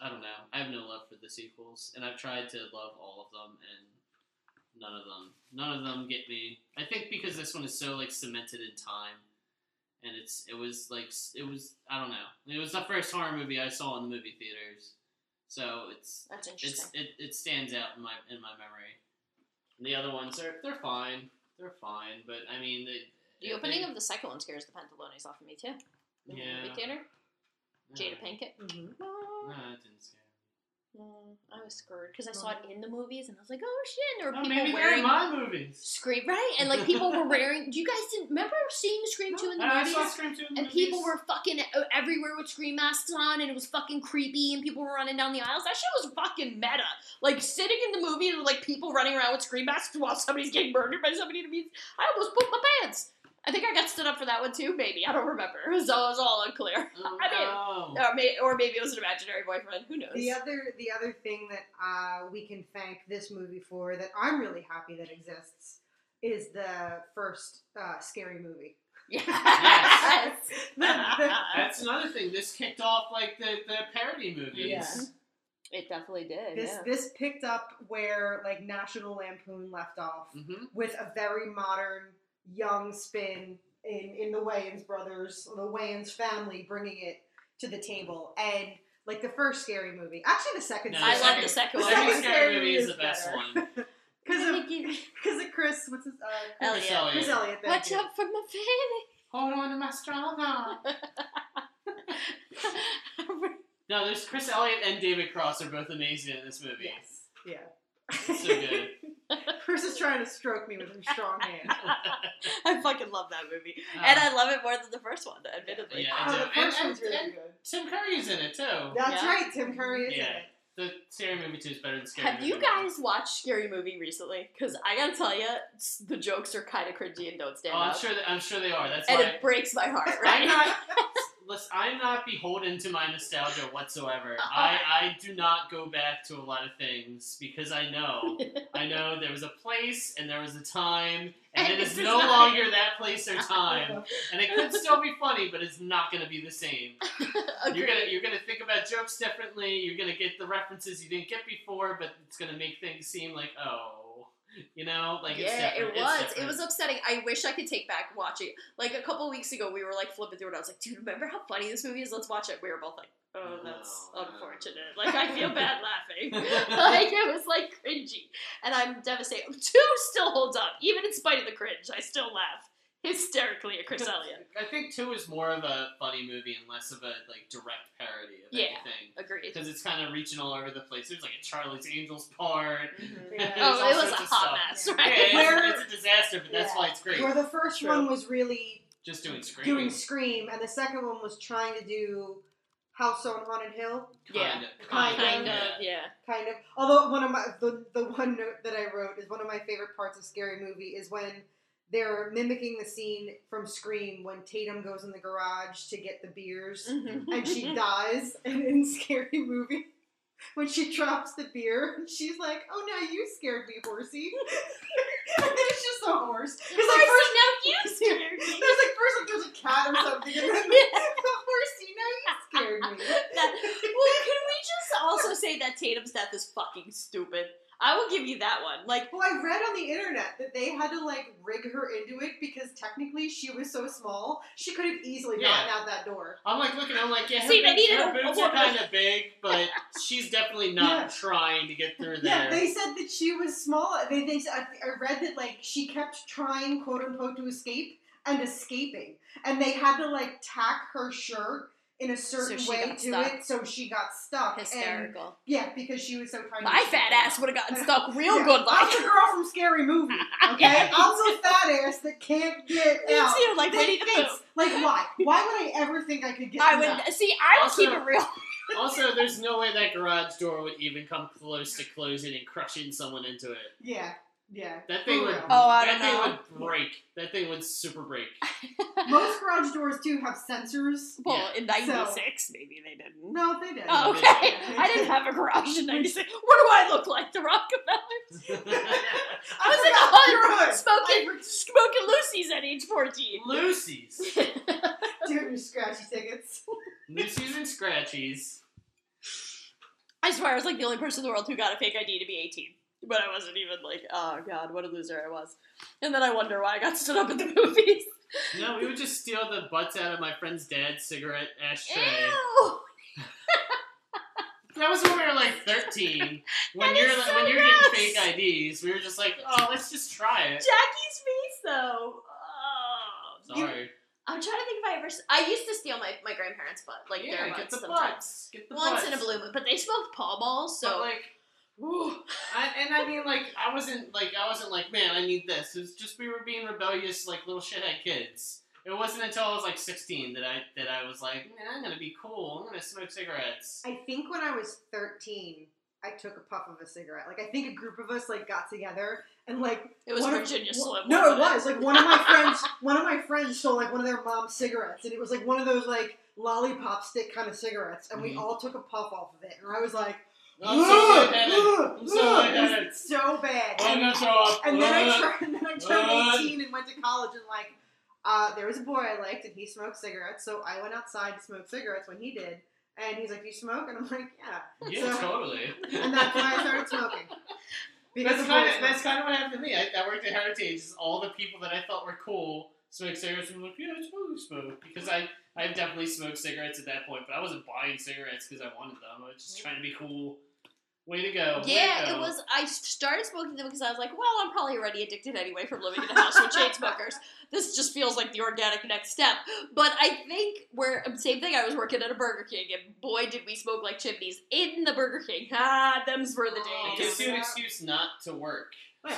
I don't know. I have no love for the sequels, and I've tried to love all of them, and none of them none of them get me. I think because this one is so like cemented in time. And it's it was like it was I don't know it was the first horror movie I saw in the movie theaters, so it's That's it's it, it stands out in my in my memory. And the other ones are they're fine, they're fine, but I mean the the opening of the second one scares the pantalones off of me too. The Yeah. movie theater. Jada Pinkett. Mhm. No, it didn't scare. Mm, I was scared because I saw it in the movies and I was like, oh shit! And there were Oh, people maybe wearing my movies. Scream, right? And like people were *laughs* wearing. Do you guys didn't remember seeing Scream two in the I movies? saw Scream two in the and people were fucking everywhere with scream masks on, and it was fucking creepy, and people were running down the aisles. That shit was fucking meta. Like sitting in the movie with like people running around with scream masks while somebody's getting murdered by somebody in the means. I almost pooped my pants. I think I got stood up for that one too. Maybe I don't remember. *laughs* So it was all unclear. Oh, *laughs* I mean, no. or, may, or maybe it was an imaginary boyfriend. Who knows? The other, the other thing that uh, we can thank this movie for that I'm really happy that exists is the first uh, scary movie. *laughs* Yes. That's another thing. This kicked off like the, the parody movies. Yeah. It definitely did. This yeah. this picked up where like National Lampoon left off hmm with a very modern, young spin in in the Wayans brothers, the Wayans family bringing it to the table, and like the first scary movie. Actually, the second. No, I the love second- the second one. second second scary *laughs* movie is the best better. one. *laughs* Because of because *laughs* of Chris, what's his uh, Elliott. Elliott. Chris Elliott. thank Watch you. out for my fanny. Hold on to my strong arm. No, there's Chris Elliott and David Cross are both amazing in this movie. Yes. Yeah. It's so good. Chris is trying to stroke me with her strong hand. *laughs* I fucking love that movie, uh, and I love it more than the first one, admittedly. Yeah, oh, I Oh, do. the first And- one's really and- good. Tim Curry's in it too. That's Yeah. right. Tim Curry is in Yeah. it. The scary movie two is better than scary. Movie. Have you movie one. guys watched Scary Movie recently? Because I gotta tell you, the jokes are kind of cringy and don't stand Oh, I'm out, sure. That, I'm sure they are. That's and why. it breaks my heart. *laughs* I'm Right? not. *laughs* Listen, I'm not beholden to my nostalgia whatsoever. *laughs* I, I do not go back to a lot of things because I know *laughs* I know there was a place and there was a time and *laughs* it is no longer that place or time and it could still be funny but it's not going to be the same. You're gonna you're gonna think about jokes differently. You're gonna get the references you didn't get before, but it's gonna make things seem like oh, *laughs* you know, like yeah, it was. It was upsetting. I wish I could take back watching. Like a couple weeks ago, we were like flipping through it. I was like, "Dude, remember how funny this movie is? Let's watch it." We were both like, "Oh, that's oh, No. unfortunate." Like I feel *laughs* bad laughing. *laughs* like it was like cringy, and I'm devastated. Two still holds up, even in spite of the cringe. I still laugh hysterically at Chris Elliott. I think two is more of a funny movie and less of a like direct parody of Yeah. anything. Agreed. Because it's kind of reaching all over the place. There's like a Charlie's Angels part. *laughs* Mhm. There's Oh, it was a hot stuff. mess, Yeah, right? it's, Where- it's a disaster, but that's Yeah. why it's great. Where the first True. one was really Just doing screaming. doing Scream, and the second one was trying to do House on Haunted Hill, Yeah. Kinda. Kind Kind of, of, yeah. kind of. Although one of my the the one note that I wrote is one of my favorite parts of Scary Movie is when they're mimicking the scene from Scream when Tatum goes in the garage to get the beers Mhm. and she *laughs* dies, and in Scary Movie. *laughs* When she drops the beer, she's like, "Oh no, you scared me, horsey!" *laughs* and then it's just a horse. Because like first, now you scared me. there's like first like there's a cat or something, and then the horsey. Now you scared me. That- well, can we just also say that Tatum's death is fucking stupid? I will give you that one. Like, Well, I read on the internet that they had to like rig her into it because technically she was so small, she could have easily Yeah. gotten out that door. I'm like looking. I'm like, yeah, her, See, they boobs, needed her a- a boobs are kind of *laughs* big, but she's definitely not Yeah. trying to get through there. Yeah, they said that she was small. They, they I I read that like she kept trying quote unquote to escape and escaping, and they had to like tack her shirt in a certain she way got to stuck. it, so she got stuck. And, Hysterical. yeah, because she was so tiny. My fat couldn't ass would have gotten *laughs* stuck real Yeah, good. I'm Like the girl from Scary Movie. *laughs* Okay, I'm the fat ass that can't get Me out. too, like That Winnie the thinks- Pooh. Like why? Why would I ever think I could get? Out i would that? see. I would Also- keep it real. *laughs* Also, there's no way that garage door would even come close to closing and crushing someone into it. Yeah, yeah. That thing would. real. Oh, I that don't thing know. would break. That thing would super break. *laughs* Most garage doors do have sensors. Well, Yeah. in '96, maybe they didn't. No, they did. Oh, okay. I didn't have a garage in '96. *laughs* What do I look like, the Rockefellers? *laughs* I was in a forgot your hood hood. smoking, smoking loosies at age 14. loosies. Doing your scratchy tickets. loosies and Scratchies. I swear, I was like the only person in the world who got a fake ID to be 18. But I wasn't even like, oh god, what a loser I was. And then I wonder why I got *laughs* stood up at the movies. No, we would just steal the butts out of my friend's dad's cigarette ashtray. Ew! *laughs* That was when we were like 13. *laughs* When you're like, so when you're gross. getting fake IDs, we were just like, oh, let's just try it. Jackie's face, though. Oh. Sorry. I'm trying to think if I ever. I used to steal my, my grandparents' butt, like yeah, their get the sometimes. butts. Get the Once butts. in a blue moon, but they smoked Pall Malls, so But like. I, and I mean, like, I wasn't like, I wasn't like, man, I need this. It was just we were being rebellious, like little shithead kids. It wasn't until I was like 16 that I that I was like, man, I'm gonna be cool. I'm gonna smoke cigarettes. I think when I was 13, I took a puff of a cigarette. Like I think a group of us like got together and like it was one of- Virginia one- Slim. No, it wasn't like one of my friends. One of my friends stole like one of their mom's cigarettes, and it was like one of those like lollipop stick kind of cigarettes, and we Mhm. all took a puff off of it, and I was like, I'm so lightheaded. I'm so it lightheaded. was so bad. I'm And, gonna throw up. and then I turned, and then I turned uh. 18 and went to college, and like uh, there was a boy I liked, and he smoked cigarettes, so I went outside to smoke cigarettes when he did. And he's like, you smoke?" And I'm like, "Yeah." Yeah, So- totally. And that's why I started smoking. *laughs* That's kind of that's kind of what happened to me. I, I worked at Heritage. All the people that I thought were cool smoked cigarettes. And I'm like, yeah, I totally smoke because I I definitely smoked cigarettes at that point, but I wasn't buying cigarettes because I wanted them. I was just trying to be cool. Way to go! way to Yeah, go. it was. I started smoking them because I was like, well, I'm probably already addicted anyway from living in a house with chain *laughs* smokers. This just feels like the organic next step. But I think where same thing. I was working at a Burger King, and boy, did we smoke like chimneys in the Burger King. Ah, them's were the It days. gives you an excuse not to work. *laughs*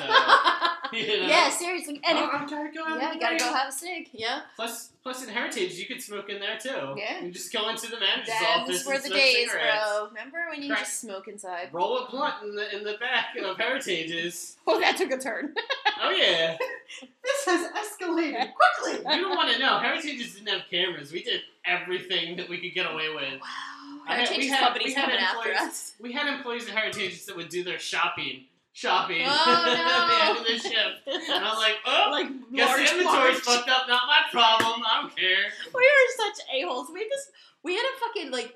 So, *laughs* you know? yeah, seriously. And oh, to go have yeah, you gotta go have a cig. Yeah, Plus, plus in Heritage, you could smoke in there too. Yeah. You just go into the manager's them's office were and the days, cigarettes. bro. Remember when you Crack- just smoke inside? Roll a blunt in the in the back of Heritage's. *laughs* Oh, that took a turn. Oh yeah. This has escalated quickly. You don't want to know. Heritage's didn't have cameras. We did everything that we could get away with. Wow, I had- Heritage we had- company's we had coming after employees- us. We had employees at Heritage that would do their shopping, shopping Oh, *laughs* at the end of the shift, and I'm like, *laughs* oh, like guess the inventory's large. fucked up. Not my problem. I don't care. We were such a holes. We had this. We had a fucking like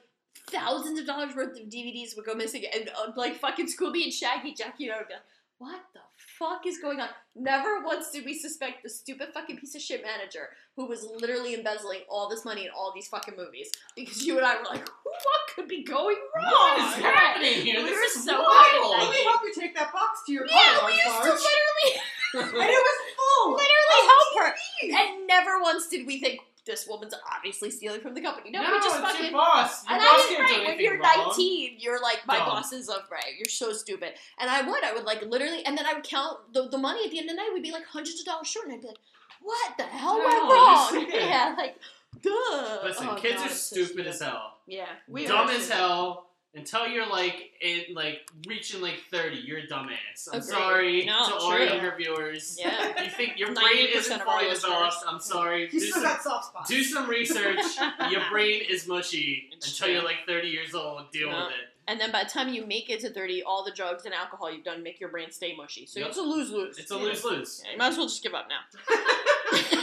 thousands of dollars worth of DVDs would go missing, and uh, like fucking Scooby and Shaggy, Jackie and I would be like, "What the fuck is going on?" Never once did we suspect the stupid fucking piece of shit manager who was literally embezzling all this money in all these fucking movies. Because you and I were like, "What could be going wrong?" What is happening here? We This were is so wild. Let me help you take that box to your car. Yeah, we Large used to literally, *laughs* and it was full. literally help her. And never once did we think this woman's obviously stealing from the company. No, No, we just it's fucking. your boss. Your And boss I didn't can't do right when you're wrong. 19, you're like my Dumb. boss is of right. You're so stupid. And I would, I would like literally, and then I would count the, the money at the end of the night. We'd be like hundreds of dollars short, and I'd be like, "What the hell No, went wrong?" *laughs* yeah, like, duh. Listen, Oh, kids God, are it's so stupid as hell. Yeah, we dumb are as hell until you're like in like reaching like 30 you're a dumbass i'm Agreed. sorry No, to all true. younger viewers Yeah. *laughs* you think your brain isn't fully listeners. developed i'm sorry do still some, got soft spots. do some research *laughs* your brain is mushy It's until true. you're like 30 years old deal No. with it And then by the time you make it to 30, all the drugs and alcohol you've done make your brain stay mushy. So Yep. it's a lose lose. it's a lose-lose Yeah, you might as well just give up now. *laughs*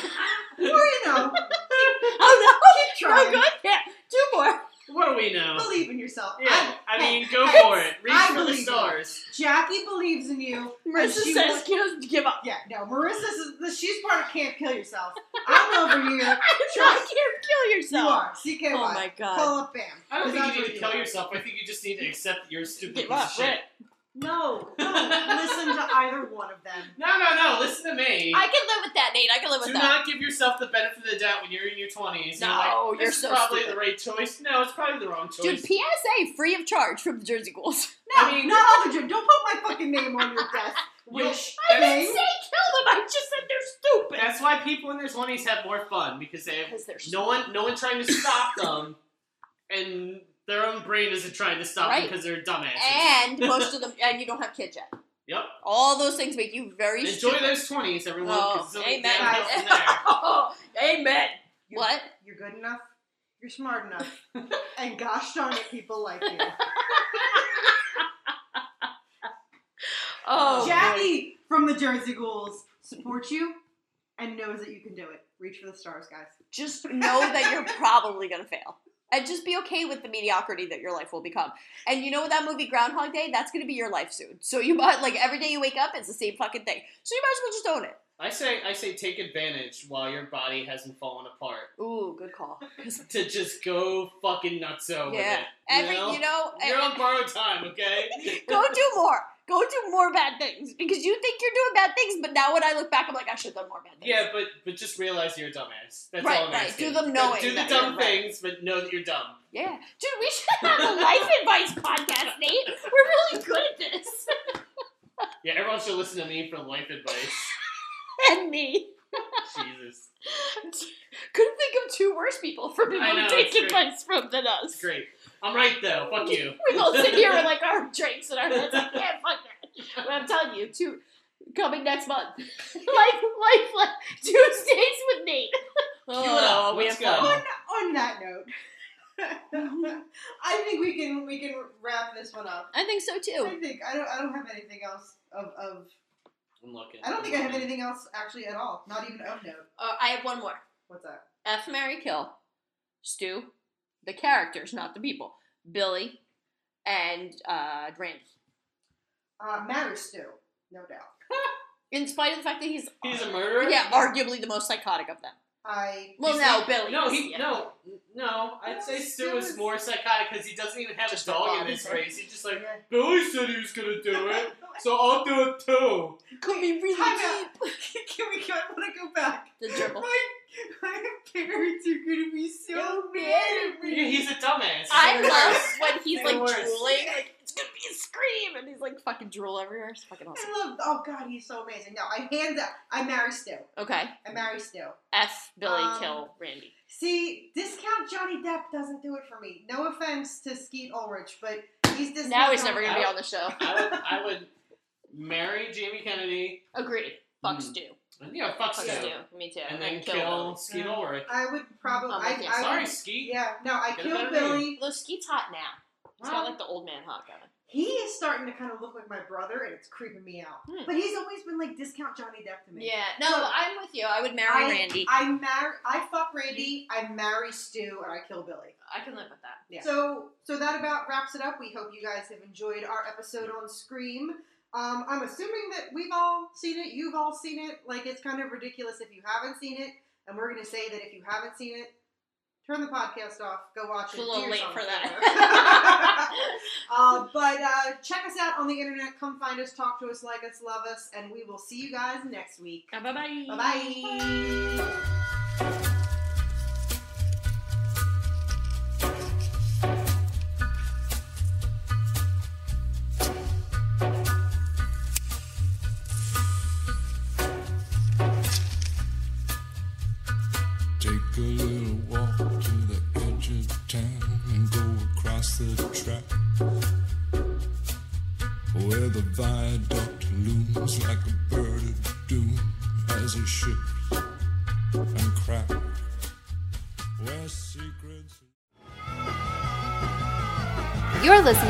Or you know, oh keep no! No trying. Oh, good? Yeah, two more. What do we know Believe in yourself. yeah i, hey, mean go hey, for it reach I for the believe in it. stars Jackie believes in you. Marissa she says wants- give, give up. Yeah, no, Marissa is she's part of Camp Kill Yourself. I'm over *laughs* here. I'm not can't kill Yourself. You yourself. are. CKY. Oh my God. Call up Bam. i don't think you what need to kill yourself i think you just need to accept that you're stupid Give up, shit right. No, don't listen to either one of them. No, no, no. Listen to me. I can live with that, Nate. I can live with that. Do that. not give yourself the benefit of the doubt when you're in your twenties. No, like, you're this so is probably stupid. the right choice. No, it's probably the wrong choice. Dude. PSA free of charge from the Jersey Ghouls. *laughs* No, I mean- not all the Jersey. Don't put my fucking name on your desk. *laughs* You'll- Which I that's- didn't say kill them. I just said they're stupid. That's why people in their twenties have more fun because they have no one, no one trying to stop *coughs* them, and their own brain isn't trying to stop Right. them because they're dumbasses. And *laughs* most of them, and you don't have kids yet. yep. All those things make you very Enjoy stupid. those twenties, everyone. Oh, 'cause it's only oh, amen. downhill *laughs* from there. *laughs* amen. What? You're good enough. You're smart enough. and gosh darn it, people like you. Oh, boy. Jackie from the Jersey Ghouls supports you and knows that you can do it. Reach for the stars, guys. just know that you're probably gonna fail. And just be okay with the mediocrity that your life will become. And you know what that movie Groundhog Day? That's gonna be your life soon. So you might like every day you wake up, it's the same fucking thing. So you might as well just own it. I say, I say, take advantage while your body hasn't fallen apart Ooh, good call. *laughs* to just go fucking nutso with Yeah. it. Every you know, you know, you're and- on borrowed time, okay? *laughs* go do more. Go do more bad things because you think you're doing bad things, but now when I look back, I'm like, I should have done more bad things. Yeah, but but just realize you're a dumbass. That's Right, all I'm right. asking. Do them knowing Do the dumb you're right. things, but know that you're dumb. Yeah. Dude, we should have a life advice podcast, Nate. We're really good at this. *laughs* Yeah, everyone should listen to me for life advice. and me. Jesus, Couldn't think of two worse people for people know, to take advice from than us. it's great. I'm right though. Fuck you. We all sit here with like our *laughs* drinks and our heads like, yeah. But I'm telling you, two coming next month. *laughs* life, life, life, Tuesdays with Nate. Cue it up. we have go. fun. On, on that note, *laughs* I think we can we can wrap this one up. I think so too. I think I don't I don't have anything else of, of I'm looking. I don't think I I'm have anything else actually at all. Not even of note. Uh, I have one more. What's that? F Mary Kill, Stu, the characters, not the people. Billy and uh, Randy. Uh, matters still, no doubt. *laughs* In spite of the fact that he's He's a murderer. yeah, arguably the most psychotic of them. I Well, He's no, not- Billy. No, is, he yeah. no no. I'd say Stu is is- more psychotic because he doesn't even have Just a dog a in his monster. race. He's just like Yeah. Billy said he was gonna do *laughs* it, so I'll do it too. Could be really Time deep. *laughs* can we? I want to go back. The dribble. My, *laughs* my parents are gonna be so mad at Yeah, me. he's a dumbass. I love when he's like worse. drooling, like it's gonna be a scream, and he's like fucking drool everywhere. It's fucking awesome. I love. Oh God, he's so amazing. No, I hands up. I marry still. Okay, I marry still. F Billy Um, kill Randy. See, discount Johnny Depp doesn't do it for me. No offense to Skeet Ulrich, but he's discount. Now he's never gonna Depp. be on the show. I would, I would marry Jamie Kennedy. Agreed. Fuck Hmm. Stu. And, yeah, fuck Fuck Stu. Stu. Me too. And then And kill, Billy. Skeet Yeah. Ulrich. I would probably. I'm I. I Sorry, would, Skeet. Yeah, no, I Get killed. Billy. Look, Skeet's hot now. He's got like the old man hot guy. He is starting to kind of look like my brother, and it's creeping me out. Hmm. But he's always been like discount Johnny Depp to me. Yeah. No, So- I'm with you. I would marry I, Randy. I marry. I fuck Randy. I marry Stu, and I kill Billy. I can live with that. Yeah. So, so that about wraps it up. We hope you guys have enjoyed our episode on Scream. Um, I'm assuming that we've all seen it. You've all seen it. Like it's kind of ridiculous if you haven't seen it, and we're gonna say that if you haven't seen it, turn the podcast off. Go watch It's it. a little late for that. *laughs* uh, but uh, check us out on the internet. Come find us, talk to us, like us, love us, and we will see you guys next week. Bye bye. Bye bye.